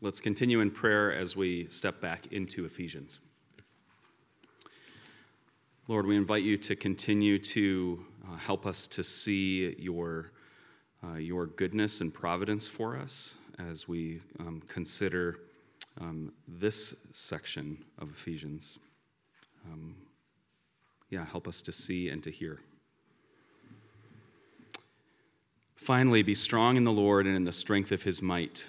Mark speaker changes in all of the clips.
Speaker 1: Let's continue in prayer as we step back into Ephesians. Lord, we invite you to continue to uh, help us to see your, uh, your goodness and providence for us as we um, consider um, this section of Ephesians. Um, yeah, help us to see and to hear. Finally, be strong in the Lord and in the strength of his might.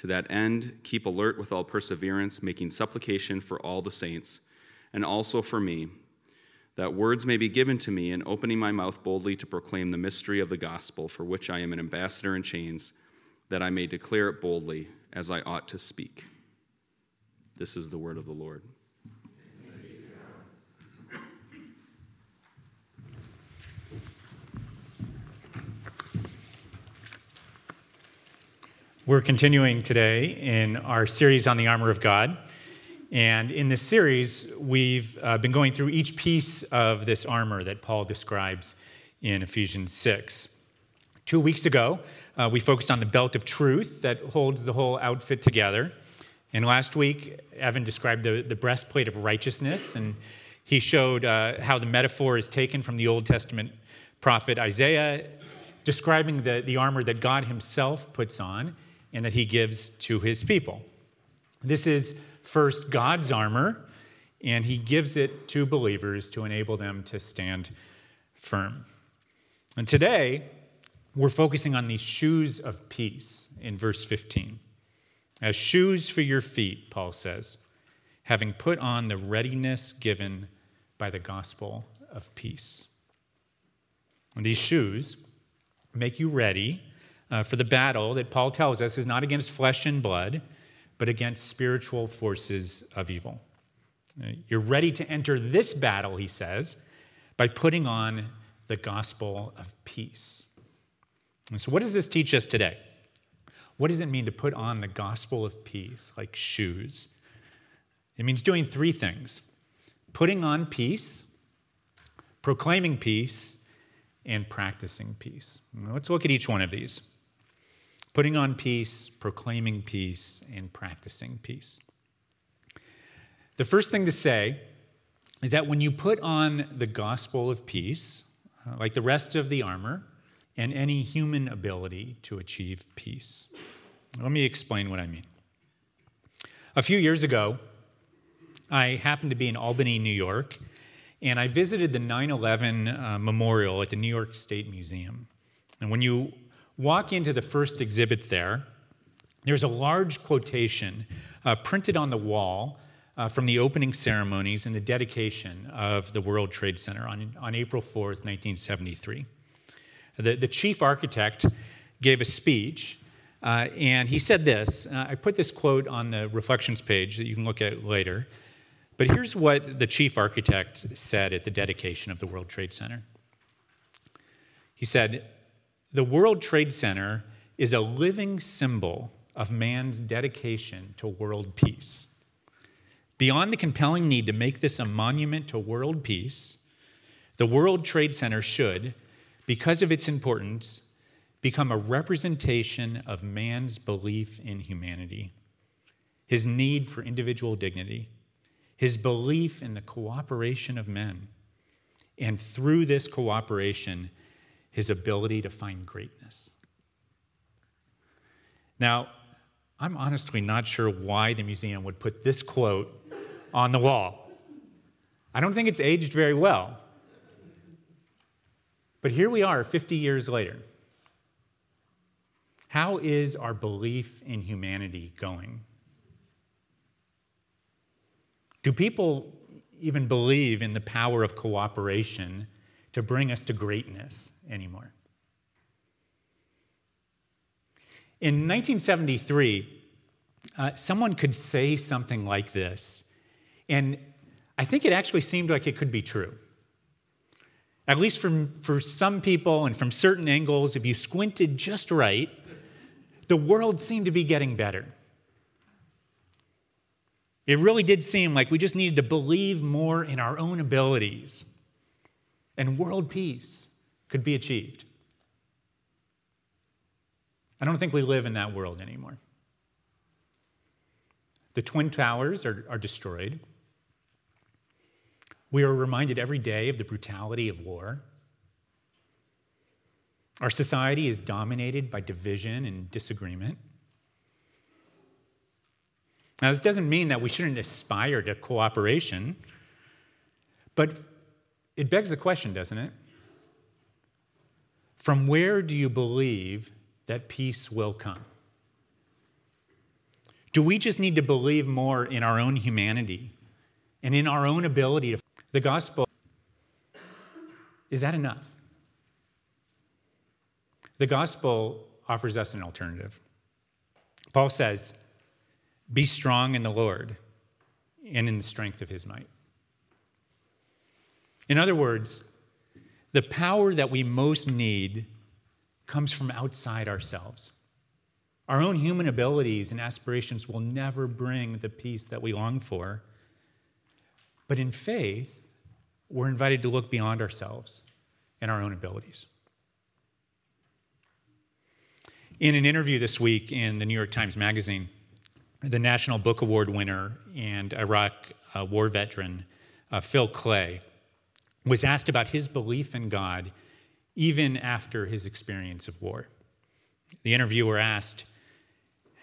Speaker 1: To that end, keep alert with all perseverance, making supplication for all the saints, and also for me that words may be given to me in opening my mouth boldly to proclaim the mystery of the gospel, for which I am an ambassador in chains, that I may declare it boldly as I ought to speak. This is the word of the Lord.
Speaker 2: We're continuing today in our series on the armor of God. And in this series, we've uh, been going through each piece of this armor that Paul describes in Ephesians 6. Two weeks ago, uh, we focused on the belt of truth that holds the whole outfit together. And last week, Evan described the, the breastplate of righteousness, and he showed uh, how the metaphor is taken from the Old Testament prophet Isaiah, describing the, the armor that God himself puts on and that he gives to his people. This is first God's armor, and he gives it to believers to enable them to stand firm. And today, we're focusing on these shoes of peace in verse 15. As shoes for your feet, Paul says, having put on the readiness given by the gospel of peace. And these shoes make you ready uh, for the battle that Paul tells us is not against flesh and blood, but against spiritual forces of evil. You're ready to enter this battle, he says, by putting on the gospel of peace. And so, what does this teach us today? What does it mean to put on the gospel of peace like shoes? It means doing three things putting on peace, proclaiming peace, and practicing peace. Let's look at each one of these putting on peace, proclaiming peace, and practicing peace. The first thing to say is that when you put on the gospel of peace, uh, like the rest of the armor, and any human ability to achieve peace. Let me explain what I mean. A few years ago, I happened to be in Albany, New York, and I visited the 9 11 uh, memorial at the New York State Museum. And when you walk into the first exhibit there, there's a large quotation uh, printed on the wall uh, from the opening ceremonies and the dedication of the World Trade Center on, on April 4th, 1973. The, the chief architect gave a speech, uh, and he said this. Uh, I put this quote on the reflections page that you can look at later. But here's what the chief architect said at the dedication of the World Trade Center. He said, the World Trade Center is a living symbol of man's dedication to world peace. Beyond the compelling need to make this a monument to world peace, the World Trade Center should, because of its importance, become a representation of man's belief in humanity, his need for individual dignity, his belief in the cooperation of men, and through this cooperation, his ability to find greatness. Now, I'm honestly not sure why the museum would put this quote on the wall. I don't think it's aged very well. But here we are 50 years later. How is our belief in humanity going? Do people even believe in the power of cooperation to bring us to greatness anymore? In 1973, uh, someone could say something like this, and I think it actually seemed like it could be true. At least from, for some people and from certain angles, if you squinted just right, the world seemed to be getting better. It really did seem like we just needed to believe more in our own abilities, and world peace could be achieved. I don't think we live in that world anymore. The Twin Towers are, are destroyed. We are reminded every day of the brutality of war. Our society is dominated by division and disagreement. Now, this doesn't mean that we shouldn't aspire to cooperation, but it begs the question, doesn't it? From where do you believe that peace will come? Do we just need to believe more in our own humanity and in our own ability to. The gospel, is that enough? The gospel offers us an alternative. Paul says, Be strong in the Lord and in the strength of his might. In other words, the power that we most need comes from outside ourselves. Our own human abilities and aspirations will never bring the peace that we long for. But in faith, we're invited to look beyond ourselves and our own abilities. In an interview this week in the New York Times Magazine, the National Book Award winner and Iraq uh, war veteran uh, Phil Klay was asked about his belief in God even after his experience of war. The interviewer asked,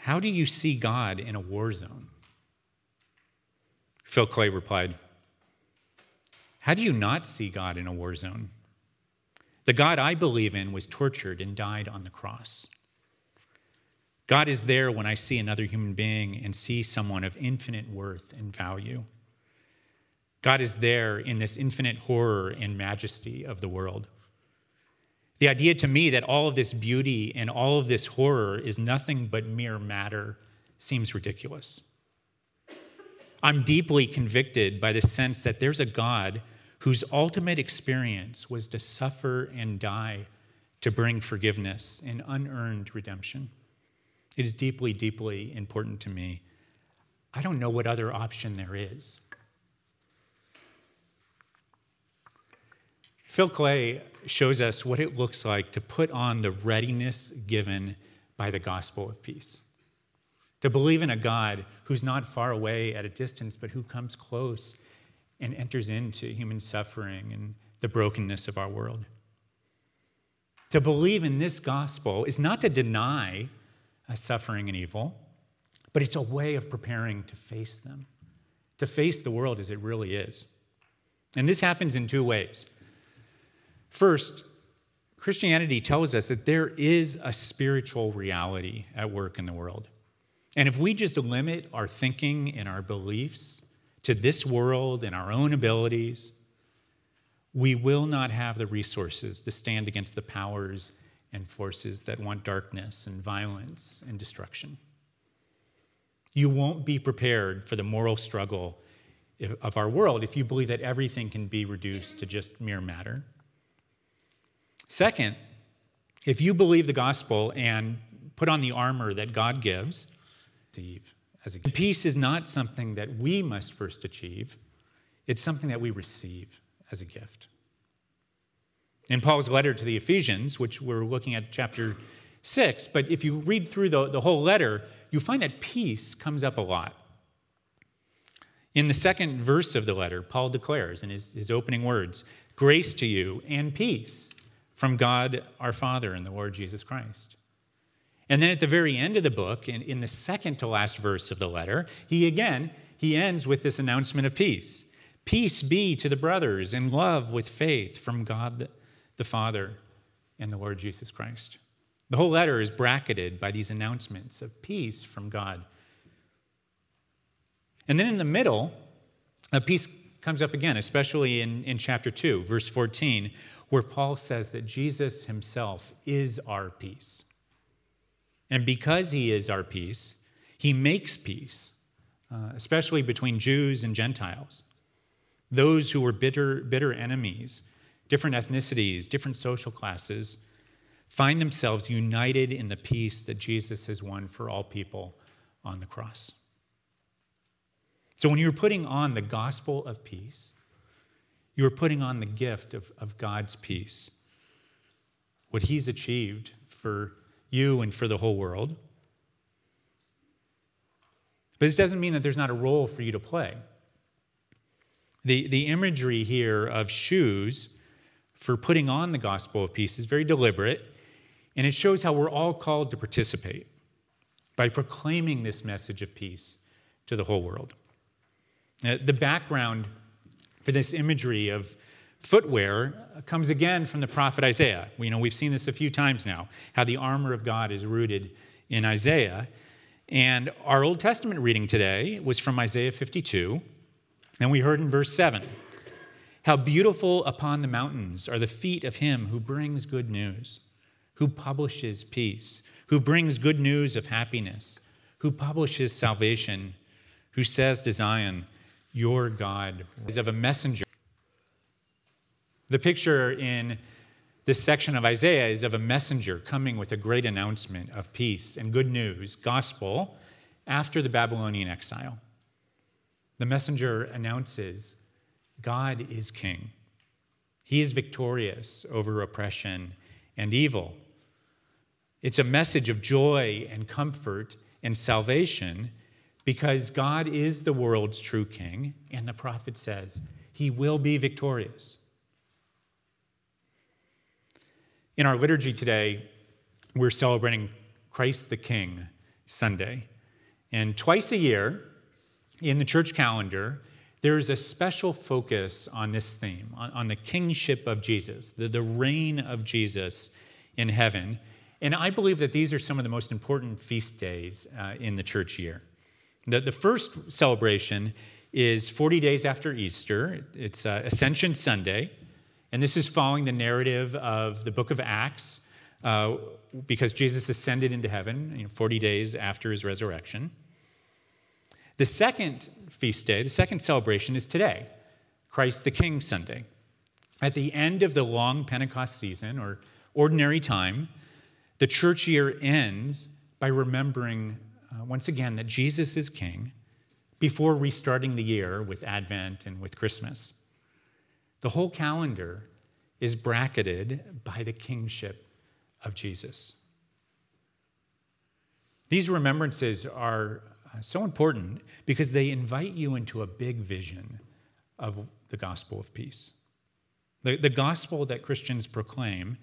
Speaker 2: How do you see God in a war zone? Phil Klay replied, How do you not see God in a war zone? The God I believe in was tortured and died on the cross. God is there when I see another human being and see someone of infinite worth and value. God is there in this infinite horror and majesty of the world. The idea to me that all of this beauty and all of this horror is nothing but mere matter seems ridiculous. I'm deeply convicted by the sense that there's a God whose ultimate experience was to suffer and die to bring forgiveness and unearned redemption. It is deeply, deeply important to me. I don't know what other option there is. Phil Klay shows us what it looks like to put on the readiness given by the gospel of peace. To believe in a God who's not far away at a distance, but who comes close and enters into human suffering and the brokenness of our world. To believe in this gospel is not to deny uh, suffering and evil, but it's a way of preparing to face them, to face the world as it really is. And this happens in two ways. First, Christianity tells us that there is a spiritual reality at work in the world. And if we just limit our thinking and our beliefs to this world and our own abilities, we will not have the resources to stand against the powers and forces that want darkness and violence and destruction. You won't be prepared for the moral struggle of our world if you believe that everything can be reduced to just mere matter. Second, if you believe the gospel and put on the armor that God gives, as a peace is not something that we must first achieve, it's something that we receive as a gift. In Paul's letter to the Ephesians, which we're looking at chapter 6, but if you read through the, the whole letter, you find that peace comes up a lot. In the second verse of the letter, Paul declares in his, his opening words, Grace to you and peace from God our Father and the Lord Jesus Christ. And then at the very end of the book, in, in the second to last verse of the letter, he again, he ends with this announcement of peace. Peace be to the brothers, and love with faith from God the Father and the Lord Jesus Christ. The whole letter is bracketed by these announcements of peace from God. And then in the middle, a peace comes up again, especially in, in chapter 2, verse 14, where Paul says that Jesus himself is our peace. And because he is our peace, he makes peace, uh, especially between Jews and Gentiles. Those who were bitter, bitter enemies, different ethnicities, different social classes, find themselves united in the peace that Jesus has won for all people on the cross. So when you're putting on the gospel of peace, you're putting on the gift of, of God's peace, what He's achieved for you and for the whole world. But this doesn't mean that there's not a role for you to play. The, the imagery here of shoes for putting on the gospel of peace is very deliberate, and it shows how we're all called to participate by proclaiming this message of peace to the whole world. Uh, the background for this imagery of footwear comes again from the prophet Isaiah. You know, we've seen this a few times now, how the armor of God is rooted in Isaiah. And our Old Testament reading today was from Isaiah 52, and we heard in verse 7 How beautiful upon the mountains are the feet of him who brings good news, who publishes peace, who brings good news of happiness, who publishes salvation, who says to Zion, Your God is of a messenger. The picture in this section of Isaiah is of a messenger coming with a great announcement of peace and good news, gospel, after the Babylonian exile. The messenger announces God is king. He is victorious over oppression and evil. It's a message of joy and comfort and salvation because God is the world's true king, and the prophet says he will be victorious. In our liturgy today, we're celebrating Christ the King Sunday. And twice a year in the church calendar, there is a special focus on this theme, on, on the kingship of Jesus, the, the reign of Jesus in heaven. And I believe that these are some of the most important feast days uh, in the church year. The, the first celebration is 40 days after Easter, it's uh, Ascension Sunday. And this is following the narrative of the book of Acts, uh, because Jesus ascended into heaven you know, 40 days after his resurrection. The second feast day, the second celebration, is today, Christ the King Sunday. At the end of the long Pentecost season, or ordinary time, the church year ends by remembering uh, once again that Jesus is King before restarting the year with Advent and with Christmas. The whole calendar is bracketed by the kingship of Jesus. These remembrances are uh, so important because they invite you into a big vision of the gospel of peace. The, the gospel that Christians proclaim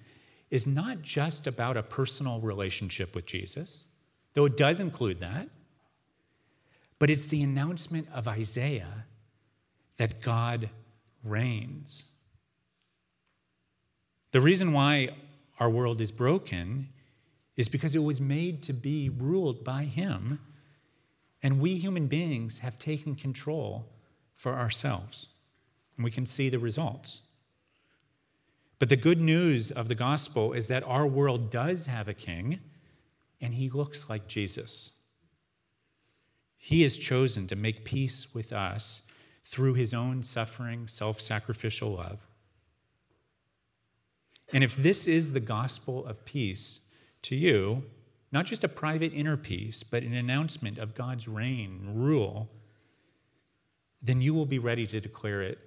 Speaker 2: is not just about a personal relationship with Jesus, though it does include that, but it's the announcement of Isaiah that God reigns. The reason why our world is broken is because it was made to be ruled by Him, and we human beings have taken control for ourselves. And we can see the results. But the good news of the gospel is that our world does have a king, and he looks like Jesus. He has chosen to make peace with us through his own suffering, self sacrificial love. And if this is the gospel of peace to you, not just a private inner peace, but an announcement of God's reign, rule, then you will be ready to declare it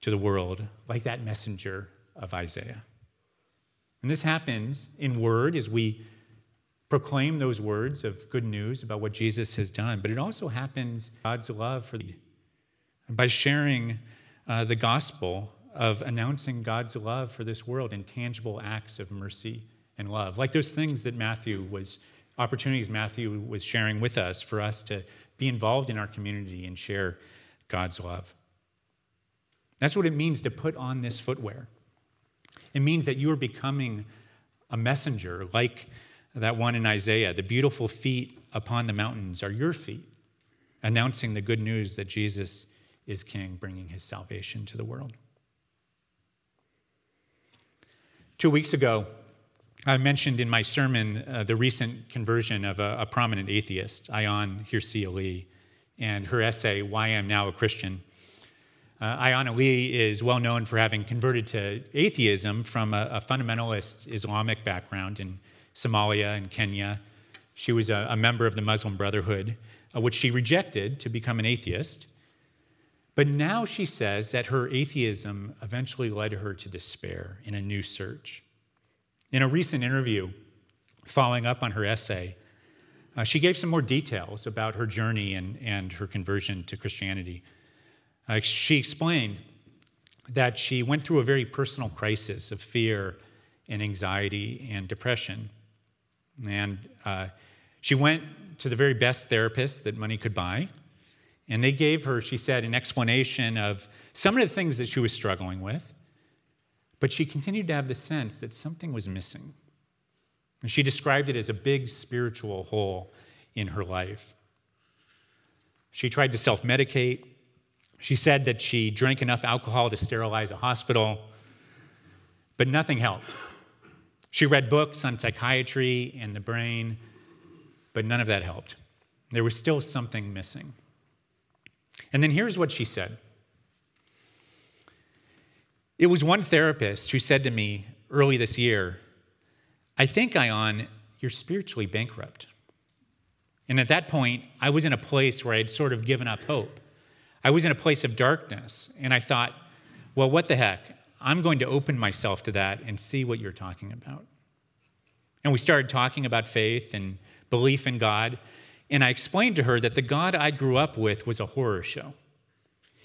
Speaker 2: to the world like that messenger of Isaiah. And this happens in word as we proclaim those words of good news about what Jesus has done, but it also happens God's love for the by sharing uh, the gospel of announcing God's love for this world in tangible acts of mercy and love, like those things that Matthew was, opportunities Matthew was sharing with us for us to be involved in our community and share God's love. That's what it means to put on this footwear. It means that you are becoming a messenger like that one in Isaiah. The beautiful feet upon the mountains are your feet, announcing the good news that Jesus is King, bringing his salvation to the world. Two weeks ago, I mentioned in my sermon uh, the recent conversion of a, a prominent atheist, Ayaan Hirsi Ali, and her essay, Why I'm Now a Christian. Uh, Ayaan Ali is well known for having converted to atheism from a, a fundamentalist Islamic background in Somalia and Kenya. She was a, a member of the Muslim Brotherhood, uh, which she rejected to become an atheist. But now she says that her atheism eventually led her to despair in a new search. In a recent interview, following up on her essay, uh, she gave some more details about her journey and, and her conversion to Christianity. Uh, she explained that she went through a very personal crisis of fear and anxiety and depression. And uh, she went to the very best therapist that money could buy. And they gave her, she said, an explanation of some of the things that she was struggling with. But she continued to have the sense that something was missing. And she described it as a big spiritual hole in her life. She tried to self medicate. She said that she drank enough alcohol to sterilize a hospital, but nothing helped. She read books on psychiatry and the brain, but none of that helped. There was still something missing. And then here's what she said It was one therapist who said to me early this year, I think, Ayaan, you're spiritually bankrupt. And at that point, I was in a place where I had sort of given up hope. I was in a place of darkness, and I thought, well, what the heck? I'm going to open myself to that and see what you're talking about. And we started talking about faith and belief in God. And I explained to her that the God I grew up with was a horror show.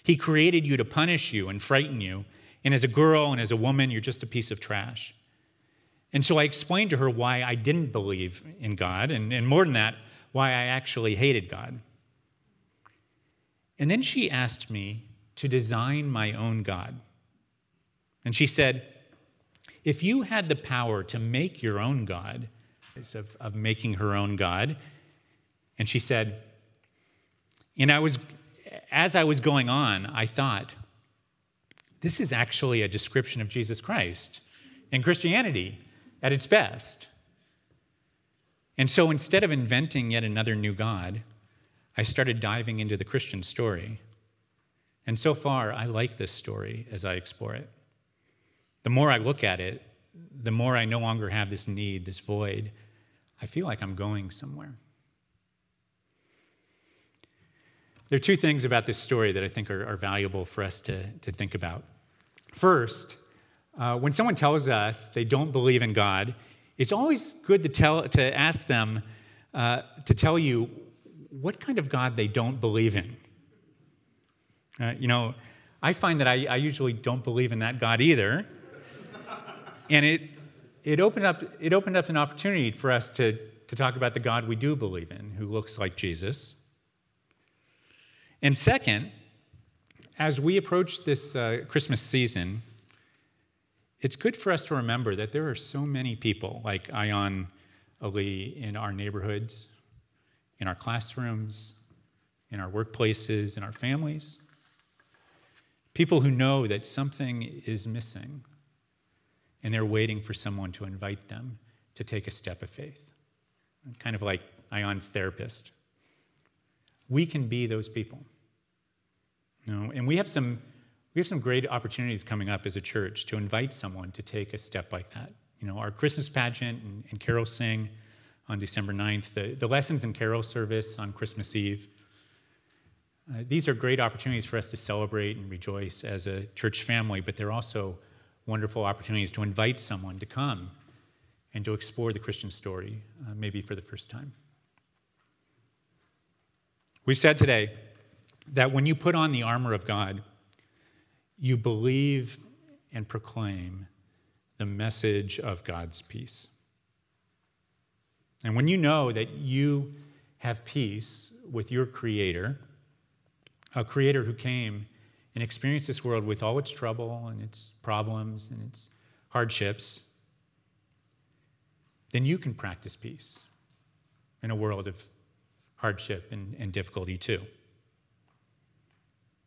Speaker 2: He created you to punish you and frighten you. And as a girl and as a woman, you're just a piece of trash. And so I explained to her why I didn't believe in God, and, and more than that, why I actually hated God. And then she asked me to design my own God. And she said, If you had the power to make your own God, of, of making her own God, and she said, and I was, as I was going on, I thought, this is actually a description of Jesus Christ and Christianity at its best. And so instead of inventing yet another new God, I started diving into the Christian story. And so far, I like this story as I explore it. The more I look at it, the more I no longer have this need, this void. I feel like I'm going somewhere. There are two things about this story that I think are, are valuable for us to, to think about. First, uh, when someone tells us they don't believe in God, it's always good to, tell, to ask them uh, to tell you what kind of God they don't believe in. Uh, you know, I find that I, I, usually don't believe in that God either. And it, it, opened up, it opened up an opportunity for us to, to talk about the God we do believe in, who looks like Jesus. And second, as we approach this uh, Christmas season, it's good for us to remember that there are so many people like Ayaan Ali in our neighborhoods, in our classrooms, in our workplaces, in our families. People who know that something is missing and they're waiting for someone to invite them to take a step of faith. Kind of like Ayaan's therapist. We can be those people. You know, and we have some we have some great opportunities coming up as a church to invite someone to take a step like that. You know, our Christmas pageant and, and carol sing on December 9th, the, the lessons and carol service on Christmas Eve. Uh, these are great opportunities for us to celebrate and rejoice as a church family, but they're also wonderful opportunities to invite someone to come and to explore the Christian story, uh, maybe for the first time. We said today that when you put on the armor of God, you believe and proclaim the message of God's peace. And when you know that you have peace with your Creator, a Creator who came and experience this world with all its trouble and its problems and its hardships, then you can practice peace in a world of hardship and, and difficulty too.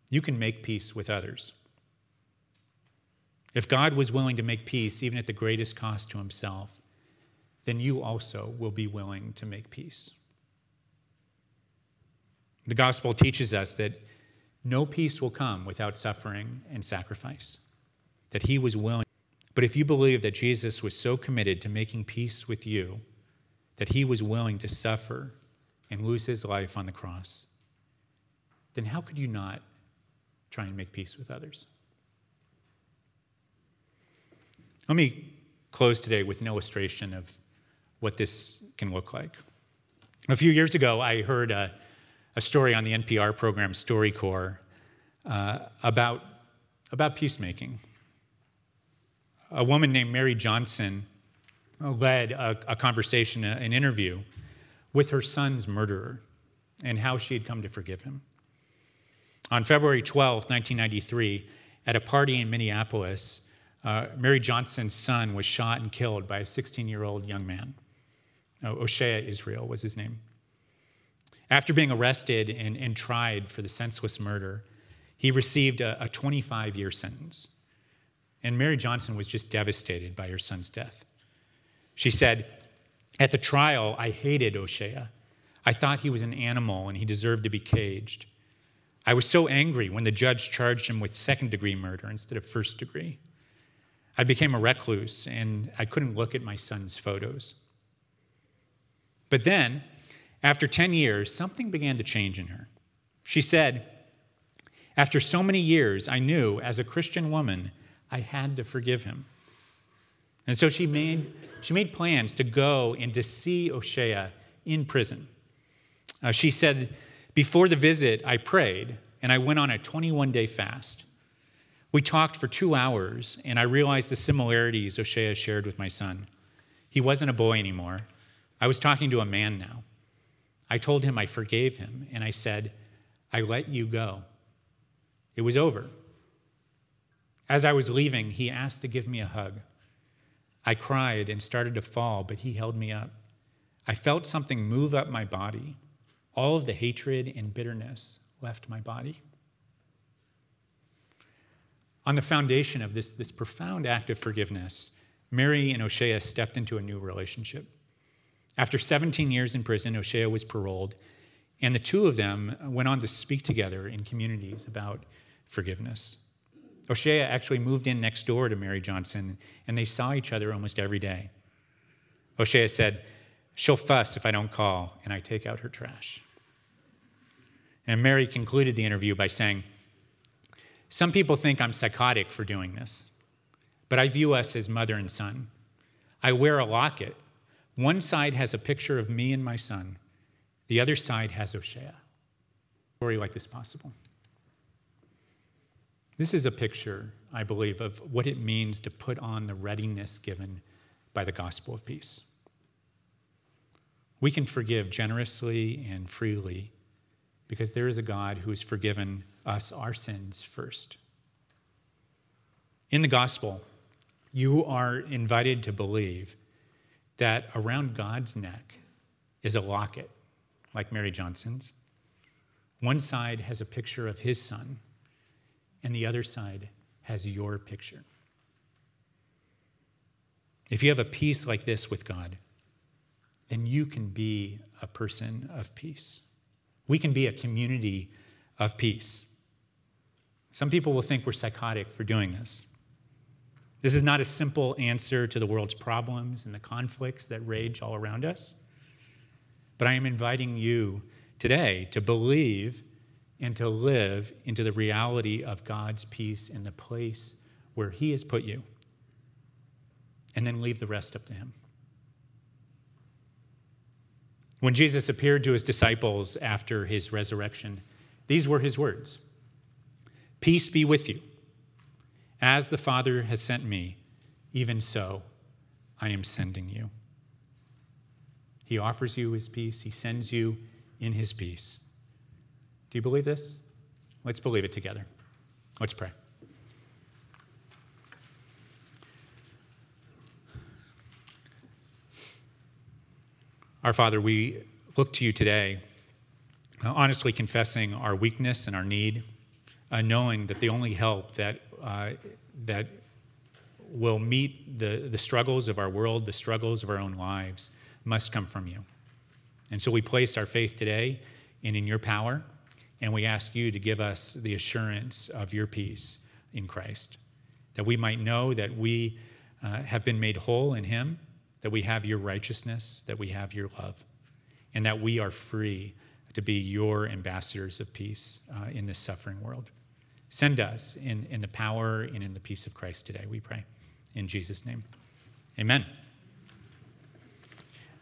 Speaker 2: You can make peace with others. If God was willing to make peace, even at the greatest cost to himself, then you also will be willing to make peace. The gospel teaches us that no peace will come without suffering and sacrifice, that he was willing. But if you believe that Jesus was so committed to making peace with you that he was willing to suffer and lose his life on the cross, then how could you not try and make peace with others? Let me close today with an illustration of what this can look like. A few years ago, I heard a, a story on the NPR program StoryCorps uh, about, about peacemaking. A woman named Mary Johnson led a, a conversation, an interview with her son's murderer and how she had come to forgive him. On February 12, 1993, at a party in Minneapolis, uh, Mary Johnson's son was shot and killed by a 16 year old young man. Uh, Oshea Israel was his name. After being arrested and, and tried for the senseless murder, he received a 25 year sentence. And Mary Johnson was just devastated by her son's death. She said, At the trial, I hated Oshea. I thought he was an animal and he deserved to be caged. I was so angry when the judge charged him with second degree murder instead of first degree. I became a recluse and I couldn't look at my son's photos. But then, after 10 years, something began to change in her. She said, After so many years, I knew as a Christian woman, I had to forgive him. And so she made, she made plans to go and to see Oshea in prison. Uh, she said, Before the visit, I prayed and I went on a 21 day fast. We talked for two hours, and I realized the similarities Oshea shared with my son. He wasn't a boy anymore. I was talking to a man now. I told him I forgave him, and I said, I let you go. It was over. As I was leaving, he asked to give me a hug. I cried and started to fall, but he held me up. I felt something move up my body. All of the hatred and bitterness left my body. On the foundation of this, this profound act of forgiveness, Mary and Oshea stepped into a new relationship. After 17 years in prison, Oshea was paroled, and the two of them went on to speak together in communities about forgiveness. Oshea actually moved in next door to Mary Johnson, and they saw each other almost every day. Oshea said, She'll fuss if I don't call, and I take out her trash. And Mary concluded the interview by saying, some people think I'm psychotic for doing this, but I view us as mother and son. I wear a locket. One side has a picture of me and my son, the other side has Oshea. Story like this possible. This is a picture, I believe, of what it means to put on the readiness given by the gospel of peace. We can forgive generously and freely because there is a God who has forgiven us our sins first. In the gospel, you are invited to believe that around God's neck is a locket, like Mary Johnson's. One side has a picture of his son, and the other side has your picture. If you have a peace like this with God, then you can be a person of peace. We can be a community of peace. Some people will think we're psychotic for doing this. This is not a simple answer to the world's problems and the conflicts that rage all around us. But I am inviting you today to believe and to live into the reality of God's peace in the place where He has put you, and then leave the rest up to Him. When Jesus appeared to his disciples after his resurrection, these were his words Peace be with you. As the Father has sent me, even so I am sending you. He offers you his peace, he sends you in his peace. Do you believe this? Let's believe it together. Let's pray. Our Father, we look to you today, uh, honestly confessing our weakness and our need, uh, knowing that the only help that, that will meet the, the struggles of our world, the struggles of our own lives, must come from you. And so we place our faith today and in your power, and we ask you to give us the assurance of your peace in Christ, that we might know that we uh, have been made whole in him that we have your righteousness, that we have your love, and that we are free to be your ambassadors of peace uh, in this suffering world. Send us in, in the power and in the peace of Christ today, we pray. In Jesus' name, amen.